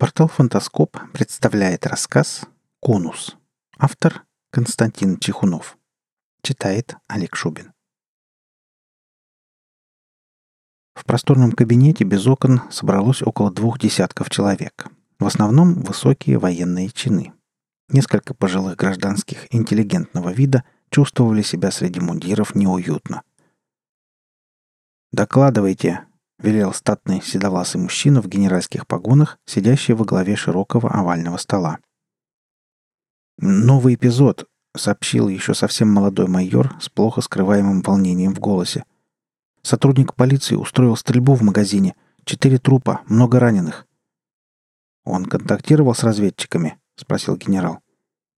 Портал «Фантаскоп» представляет рассказ «Конус». Автор Константин Чехунов. Читает Олег Шубин. В просторном кабинете без окон собралось около двух десятков человек. В основном высокие военные чины. Несколько пожилых гражданских интеллигентного вида чувствовали себя среди мундиров неуютно. «Докладывайте», велел статный седовласый мужчина в генеральских погонах, сидящий во главе широкого овального стола. «Новый эпизод», — сообщил еще совсем молодой майор с плохо скрываемым волнением в голосе. «Сотрудник полиции устроил стрельбу в магазине. Четыре трупа, много раненых». «Он контактировал с разведчиками?» — спросил генерал.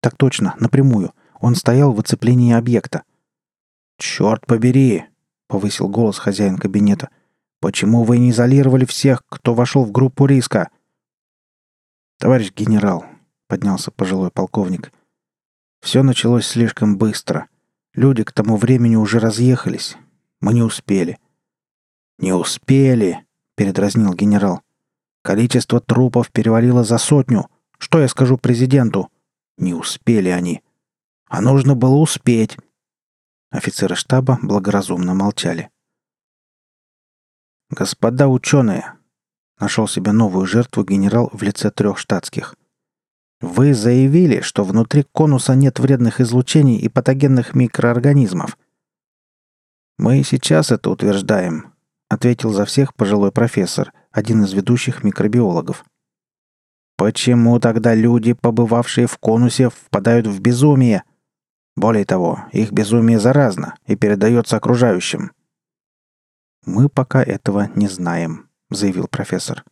«Так точно, напрямую. Он стоял в оцеплении объекта». «Черт побери!» — повысил голос хозяин кабинета — Почему вы не изолировали всех, кто вошел в группу риска?» «Товарищ генерал», — поднялся пожилой полковник, — «все началось слишком быстро. Люди к тому времени уже разъехались. Мы не успели». «Не успели», — передразнил генерал. «Количество трупов перевалило за сотню. Что я скажу президенту?» «Не успели они. А нужно было успеть». Офицеры штаба благоразумно молчали. «Господа ученые!» — нашел себе новую жертву генерал в лице трех штатских. «Вы заявили, что внутри конуса нет вредных излучений и патогенных микроорганизмов». «Мы сейчас это утверждаем», — ответил за всех пожилой профессор, один из ведущих микробиологов. «Почему тогда люди, побывавшие в конусе, впадают в безумие?» Более того, их безумие заразно и передается окружающим. «Мы пока этого не знаем», — заявил профессор.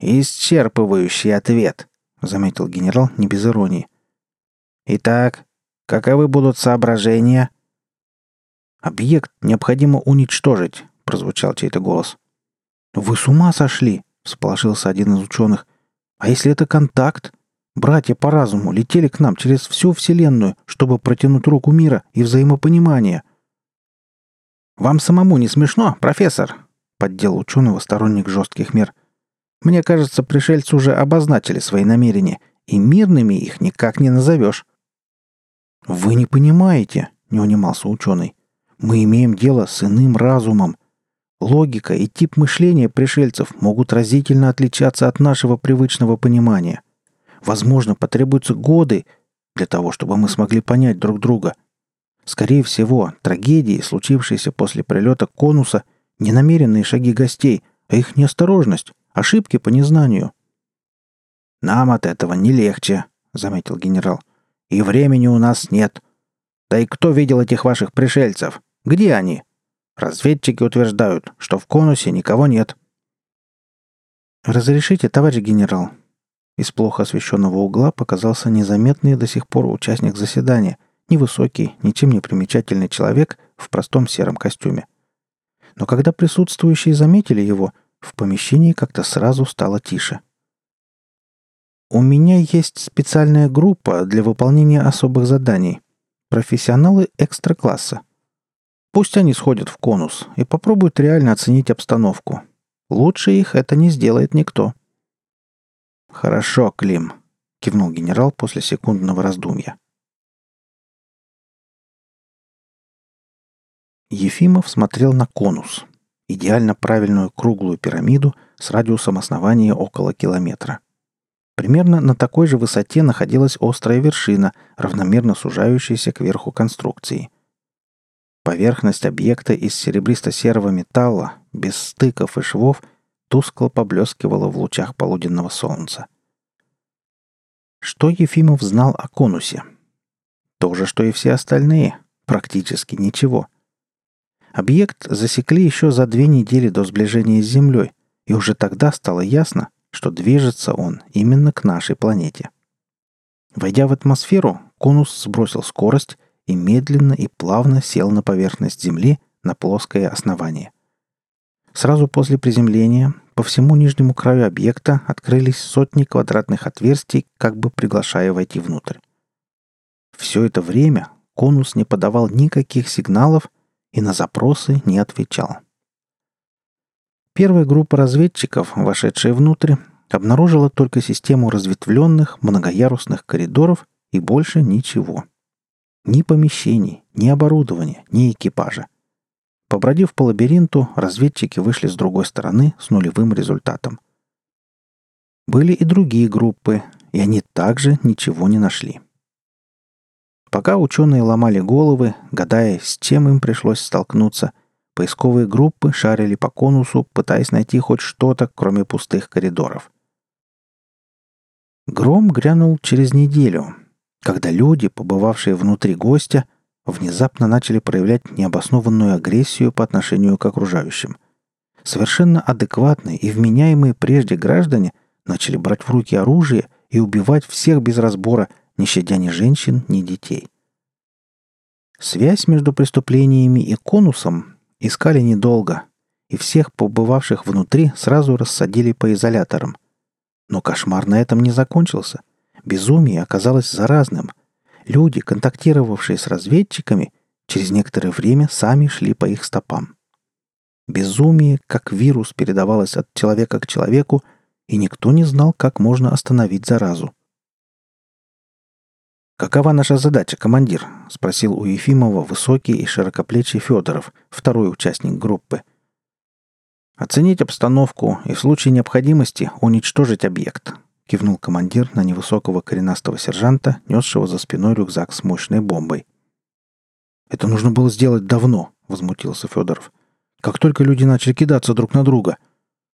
«Исчерпывающий ответ», — заметил генерал не без иронии. «Итак, каковы будут соображения?» «Объект необходимо уничтожить», — прозвучал чей-то голос. «Вы с ума сошли?» — всполошился один из ученых. «А если это контакт? Братья по разуму летели к нам через всю Вселенную, чтобы протянуть руку мира и взаимопонимания. «Вам самому не смешно, профессор?» — поддел ученого сторонник жестких мер. «Мне кажется, пришельцы уже обозначили свои намерения, и мирными их никак не назовешь». «Вы не понимаете», — не унимался ученый. «Мы имеем дело с иным разумом. Логика и тип мышления пришельцев могут разительно отличаться от нашего привычного понимания. Возможно, потребуются годы для того, чтобы мы смогли понять друг друга. Скорее всего, трагедии, случившиеся после прилета конуса, не намеренные шаги гостей, а их неосторожность, ошибки по незнанию. «Нам от этого не легче», — заметил генерал. «И времени у нас нет. Да и кто видел этих ваших пришельцев? Где они? Разведчики утверждают, что в конусе никого нет». «Разрешите, товарищ генерал?» Из плохо освещенного угла показался незаметный до сих пор участник заседания — Невысокий, ничем не примечательный человек в простом сером костюме. Но когда присутствующие заметили его, в помещении как-то сразу стало тише. «У меня есть специальная группа для выполнения особых заданий. Профессионалы экстра-класса. Пусть они сходят в конус и попробуют реально оценить обстановку. Лучше их это не сделает никто». «Хорошо, Клим», — кивнул генерал после секундного раздумья. Ефимов смотрел на конус, идеально правильную круглую пирамиду с радиусом основания около километра. Примерно на такой же высоте находилась острая вершина, равномерно сужающаяся к верху конструкции. Поверхность объекта из серебристо-серого металла, без стыков и швов, тускло поблескивала в лучах полуденного солнца. Что Ефимов знал о конусе? То же, что и все остальные. Практически ничего. Объект засекли еще за две недели до сближения с Землей, и уже тогда стало ясно, что движется он именно к нашей планете. Войдя в атмосферу, конус сбросил скорость и медленно и плавно сел на поверхность Земли на плоское основание. Сразу после приземления по всему нижнему краю объекта открылись сотни квадратных отверстий, как бы приглашая войти внутрь. Все это время конус не подавал никаких сигналов – и на запросы не отвечал. Первая группа разведчиков, вошедшая внутрь, обнаружила только систему разветвленных многоярусных коридоров и больше ничего. Ни помещений, ни оборудования, ни экипажа. Побродив по лабиринту, разведчики вышли с другой стороны с нулевым результатом. Были и другие группы, и они также ничего не нашли. Пока ученые ломали головы, гадая, с чем им пришлось столкнуться, поисковые группы шарили по конусу, пытаясь найти хоть что-то, кроме пустых коридоров. Гром грянул через неделю, когда люди, побывавшие внутри гостя, внезапно начали проявлять необоснованную агрессию по отношению к окружающим. Совершенно адекватные и вменяемые прежде граждане начали брать в руки оружие и убивать всех без разбора, не щадя ни женщин, ни детей. Связь между преступлениями и конусом искали недолго, и всех побывавших внутри сразу рассадили по изоляторам. Но кошмар на этом не закончился. Безумие оказалось заразным. Люди, контактировавшие с разведчиками, через некоторое время сами шли по их стопам. Безумие, как вирус, передавалось от человека к человеку, и никто не знал, как можно остановить заразу. «Какова наша задача, командир?» — спросил у Ефимова высокий и широкоплечий Федоров, второй участник группы. «Оценить обстановку и в случае необходимости уничтожить объект», — кивнул командир на невысокого коренастого сержанта, несшего за спиной рюкзак с мощной бомбой. «Это нужно было сделать давно», — возмутился Федоров. «Как только люди начали кидаться друг на друга.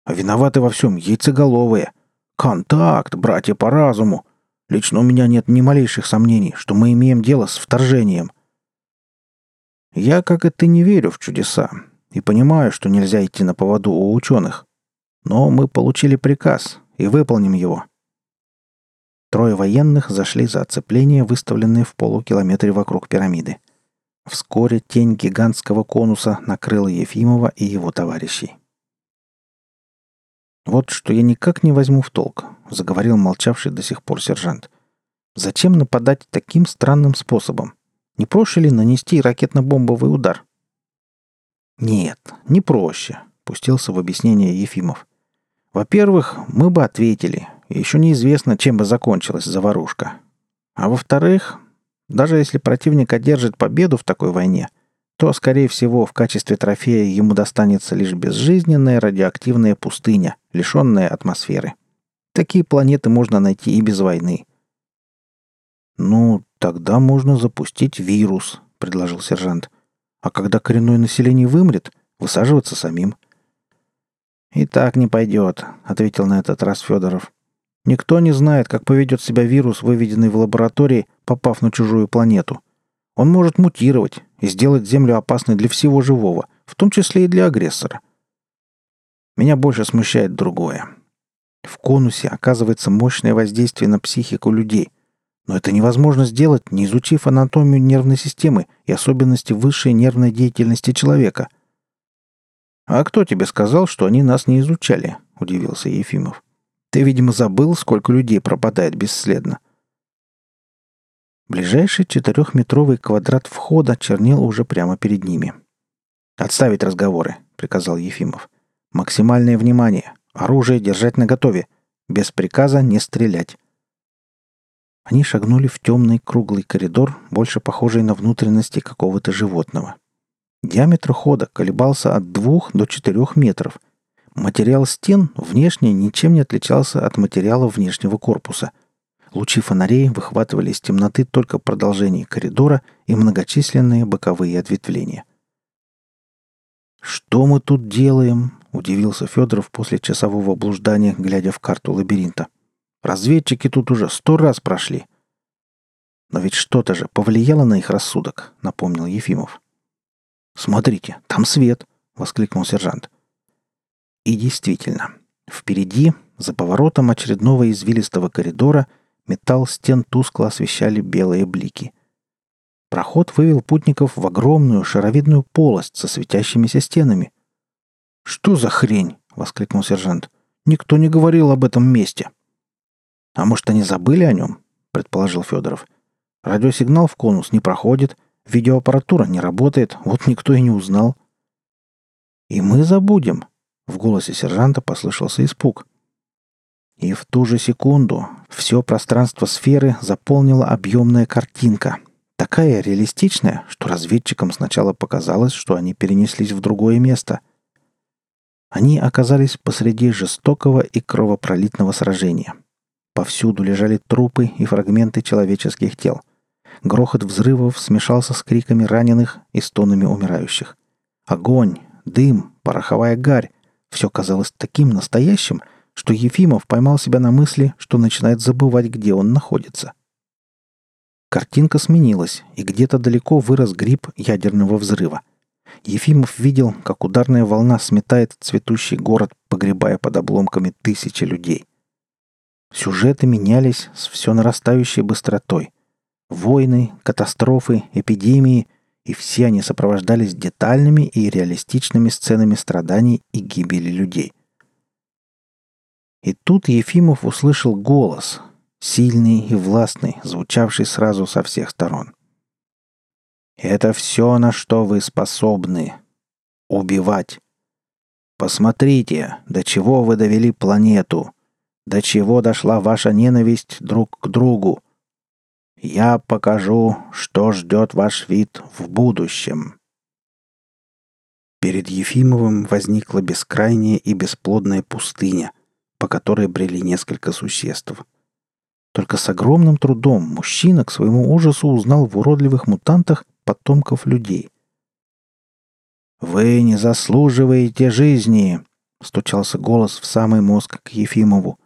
А виноваты во всем яйцеголовые. Контакт, братья по разуму. Лично у меня нет ни малейших сомнений, что мы имеем дело с вторжением». «Я, как и ты, не верю в чудеса и понимаю, что нельзя идти на поводу у ученых. Но мы получили приказ и выполним его». Трое военных зашли за оцепление, выставленное в полукилометре вокруг пирамиды. Вскоре тень гигантского конуса накрыла Ефимова и его товарищей. «Вот что я никак не возьму в толк», — заговорил молчавший до сих пор сержант. «Зачем нападать таким странным способом? Не проще ли нанести ракетно-бомбовый удар?» «Нет, не проще», — пустился в объяснение Ефимов. «Во-первых, мы бы ответили, еще неизвестно, чем бы закончилась заварушка. А во-вторых, даже если противник одержит победу в такой войне, то, скорее всего, в качестве трофея ему достанется лишь безжизненная радиоактивная пустыня, лишенная атмосферы. Такие планеты можно найти и без войны. «Ну, тогда можно запустить вирус», — предложил сержант. «А когда коренное население вымрет, высаживаться самим». «И так не пойдет», — ответил на этот раз Федоров. «Никто не знает, как поведет себя вирус, выведенный в лаборатории, попав на чужую планету. Он может мутировать и сделать Землю опасной для всего живого, в том числе и для агрессора. Меня больше смущает другое. В конусе оказывается мощное воздействие на психику людей. Но это невозможно сделать, не изучив анатомию нервной системы и особенности высшей нервной деятельности человека. «А кто тебе сказал, что они нас не изучали?» – удивился Ефимов. «Ты, видимо, забыл, сколько людей пропадает бесследно. Ближайший четырехметровый квадрат входа чернел уже прямо перед ними. «Отставить разговоры», — приказал Ефимов. «Максимальное внимание. Оружие держать наготове. Без приказа не стрелять». Они шагнули в темный круглый коридор, больше похожий на внутренности какого-то животного. Диаметр хода колебался от двух до четырех метров. Материал стен внешне ничем не отличался от материала внешнего корпуса — Лучи фонарей выхватывали из темноты только продолжение коридора и многочисленные боковые ответвления. «Что мы тут делаем?» — удивился Федоров после часового блуждания, глядя в карту лабиринта. «Разведчики тут уже сто раз прошли». «Но ведь что-то же повлияло на их рассудок», — напомнил Ефимов. «Смотрите, там свет!» — воскликнул сержант. И действительно, впереди, за поворотом очередного извилистого коридора — Металл стен тускло освещали белые блики. Проход вывел путников в огромную шаровидную полость со светящимися стенами. «Что за хрень?» — воскликнул сержант. «Никто не говорил об этом месте». «А может, они забыли о нем?» — предположил Федоров. «Радиосигнал в конус не проходит, видеоаппаратура не работает, вот никто и не узнал». «И мы забудем», — в голосе сержанта послышался испуг. И в ту же секунду все пространство сферы заполнила объемная картинка. Такая реалистичная, что разведчикам сначала показалось, что они перенеслись в другое место. Они оказались посреди жестокого и кровопролитного сражения. Повсюду лежали трупы и фрагменты человеческих тел. Грохот взрывов смешался с криками раненых и стонами умирающих. Огонь, дым, пороховая гарь — все казалось таким настоящим, что Ефимов поймал себя на мысли, что начинает забывать, где он находится. Картинка сменилась, и где-то далеко вырос гриб ядерного взрыва. Ефимов видел, как ударная волна сметает цветущий город, погребая под обломками тысячи людей — Сюжеты менялись с все нарастающей быстротой. Войны, катастрофы, эпидемии, и все они сопровождались детальными и реалистичными сценами страданий и гибели людей. И тут Ефимов услышал голос, сильный и властный, звучавший сразу со всех сторон. «Это все, на что вы способны. Убивать. Посмотрите, до чего вы довели планету. До чего дошла ваша ненависть друг к другу? Я покажу, что ждет ваш вид в будущем. Перед Ефимовым возникла бескрайняя и бесплодная пустыня, по которой брели несколько существ. Только с огромным трудом мужчина к своему ужасу узнал в уродливых мутантах потомков людей. «Вы не заслуживаете жизни!» — стучался голос в самый мозг к Ефимову.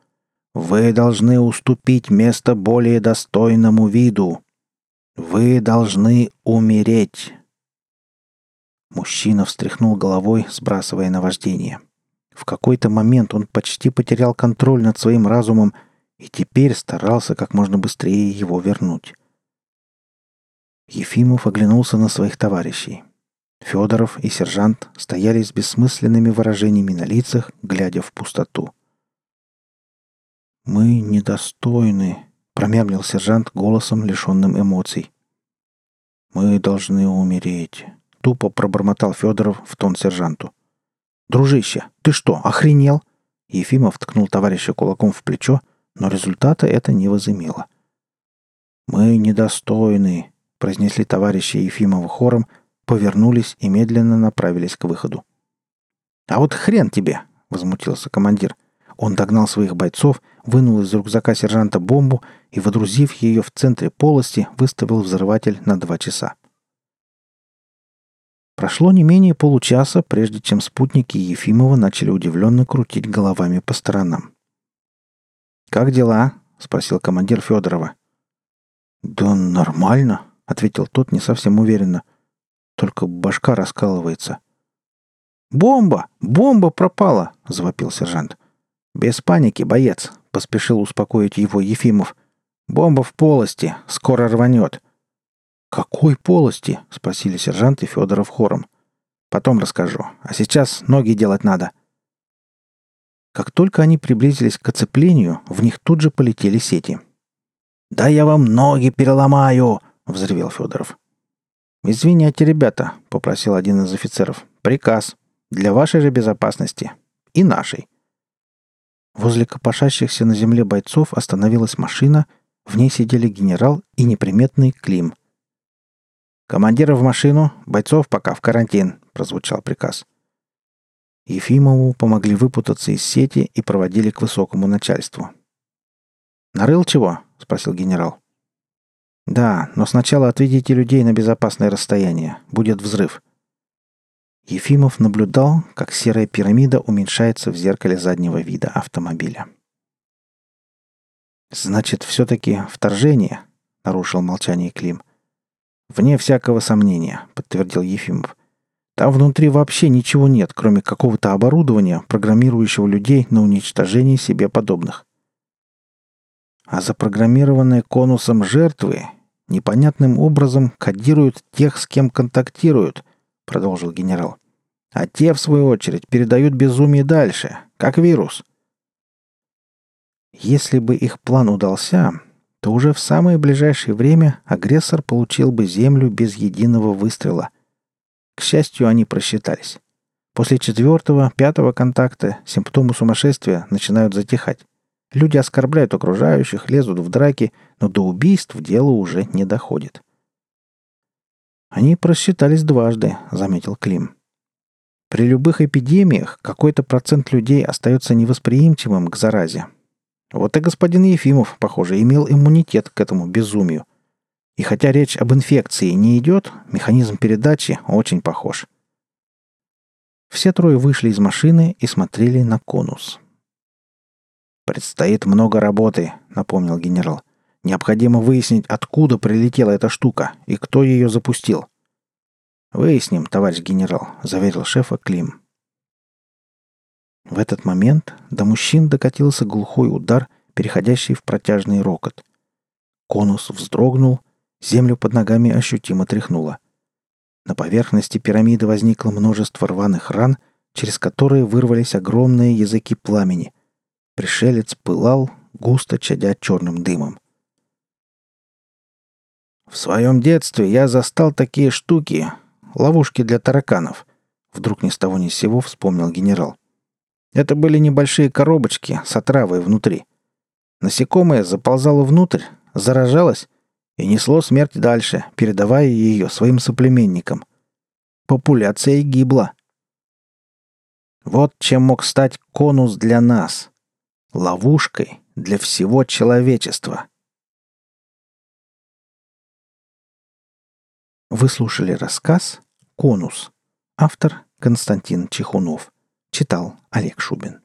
Вы должны уступить место более достойному виду. Вы должны умереть. Мужчина встряхнул головой, сбрасывая наваждение. В какой-то момент он почти потерял контроль над своим разумом и теперь старался как можно быстрее его вернуть. Ефимов оглянулся на своих товарищей. Федоров и сержант стояли с бессмысленными выражениями на лицах, глядя в пустоту. «Мы недостойны», — промямлил сержант голосом, лишенным эмоций. «Мы должны умереть», — тупо пробормотал Федоров в тон сержанту. «Дружище, ты что, охренел?» Ефимов ткнул товарища кулаком в плечо, но результата это не возымело. «Мы недостойны», — произнесли товарищи Ефимова хором, повернулись и медленно направились к выходу. «А вот хрен тебе!» — возмутился командир — он догнал своих бойцов, вынул из рюкзака сержанта бомбу и, водрузив ее в центре полости, выставил взрыватель на два часа. Прошло не менее получаса, прежде чем спутники Ефимова начали удивленно крутить головами по сторонам. «Как дела?» — спросил командир Федорова. «Да нормально», — ответил тот не совсем уверенно. «Только башка раскалывается». «Бомба! Бомба пропала!» — завопил сержант. «Без паники, боец!» — поспешил успокоить его Ефимов. «Бомба в полости. Скоро рванет». «Какой полости?» — спросили сержант и Федоров хором. «Потом расскажу. А сейчас ноги делать надо». Как только они приблизились к оцеплению, в них тут же полетели сети. «Да я вам ноги переломаю!» — взревел Федоров. «Извиняйте, ребята», — попросил один из офицеров. «Приказ. Для вашей же безопасности. И нашей. Возле копошащихся на земле бойцов остановилась машина, в ней сидели генерал и неприметный Клим. «Командира в машину, бойцов пока в карантин», — прозвучал приказ. Ефимову помогли выпутаться из сети и проводили к высокому начальству. «Нарыл чего?» — спросил генерал. «Да, но сначала отведите людей на безопасное расстояние. Будет взрыв», Ефимов наблюдал, как серая пирамида уменьшается в зеркале заднего вида автомобиля. «Значит, все-таки вторжение?» — нарушил молчание Клим. «Вне всякого сомнения», — подтвердил Ефимов. «Там внутри вообще ничего нет, кроме какого-то оборудования, программирующего людей на уничтожение себе подобных. А запрограммированные конусом жертвы непонятным образом кодируют тех, с кем контактируют, продолжил генерал. А те, в свою очередь, передают безумие дальше, как вирус. Если бы их план удался, то уже в самое ближайшее время агрессор получил бы землю без единого выстрела. К счастью, они просчитались. После четвертого, пятого контакта симптомы сумасшествия начинают затихать. Люди оскорбляют окружающих, лезут в драки, но до убийств дело уже не доходит. «Они просчитались дважды», — заметил Клим. «При любых эпидемиях какой-то процент людей остается невосприимчивым к заразе. Вот и господин Ефимов, похоже, имел иммунитет к этому безумию. И хотя речь об инфекции не идет, механизм передачи очень похож». Все трое вышли из машины и смотрели на конус. «Предстоит много работы», — напомнил генерал. «Необходимо выяснить, откуда прилетела эта штука и кто ее запустил». «Выясним, товарищ генерал», — заверил шефа Клим. В этот момент до мужчин докатился глухой удар, переходящий в протяжный рокот. Конус вздрогнул, землю под ногами ощутимо тряхнуло. На поверхности пирамиды возникло множество рваных ран, через которые вырвались огромные языки пламени. Пришелец пылал, густо чадя черным дымом. «В своем детстве я застал такие штуки, ловушки для тараканов», — вдруг ни с того ни с сего вспомнил генерал. Это были небольшие коробочки с отравой внутри. Насекомое заползало внутрь, заражалось и несло смерть дальше, передавая ее своим соплеменникам. Популяция гибла. Вот чем мог стать конус для нас ловушкой для всего человечества. Вы слушали рассказ «Конус». Автор Константин Чехунов. Читал Олег Шубин.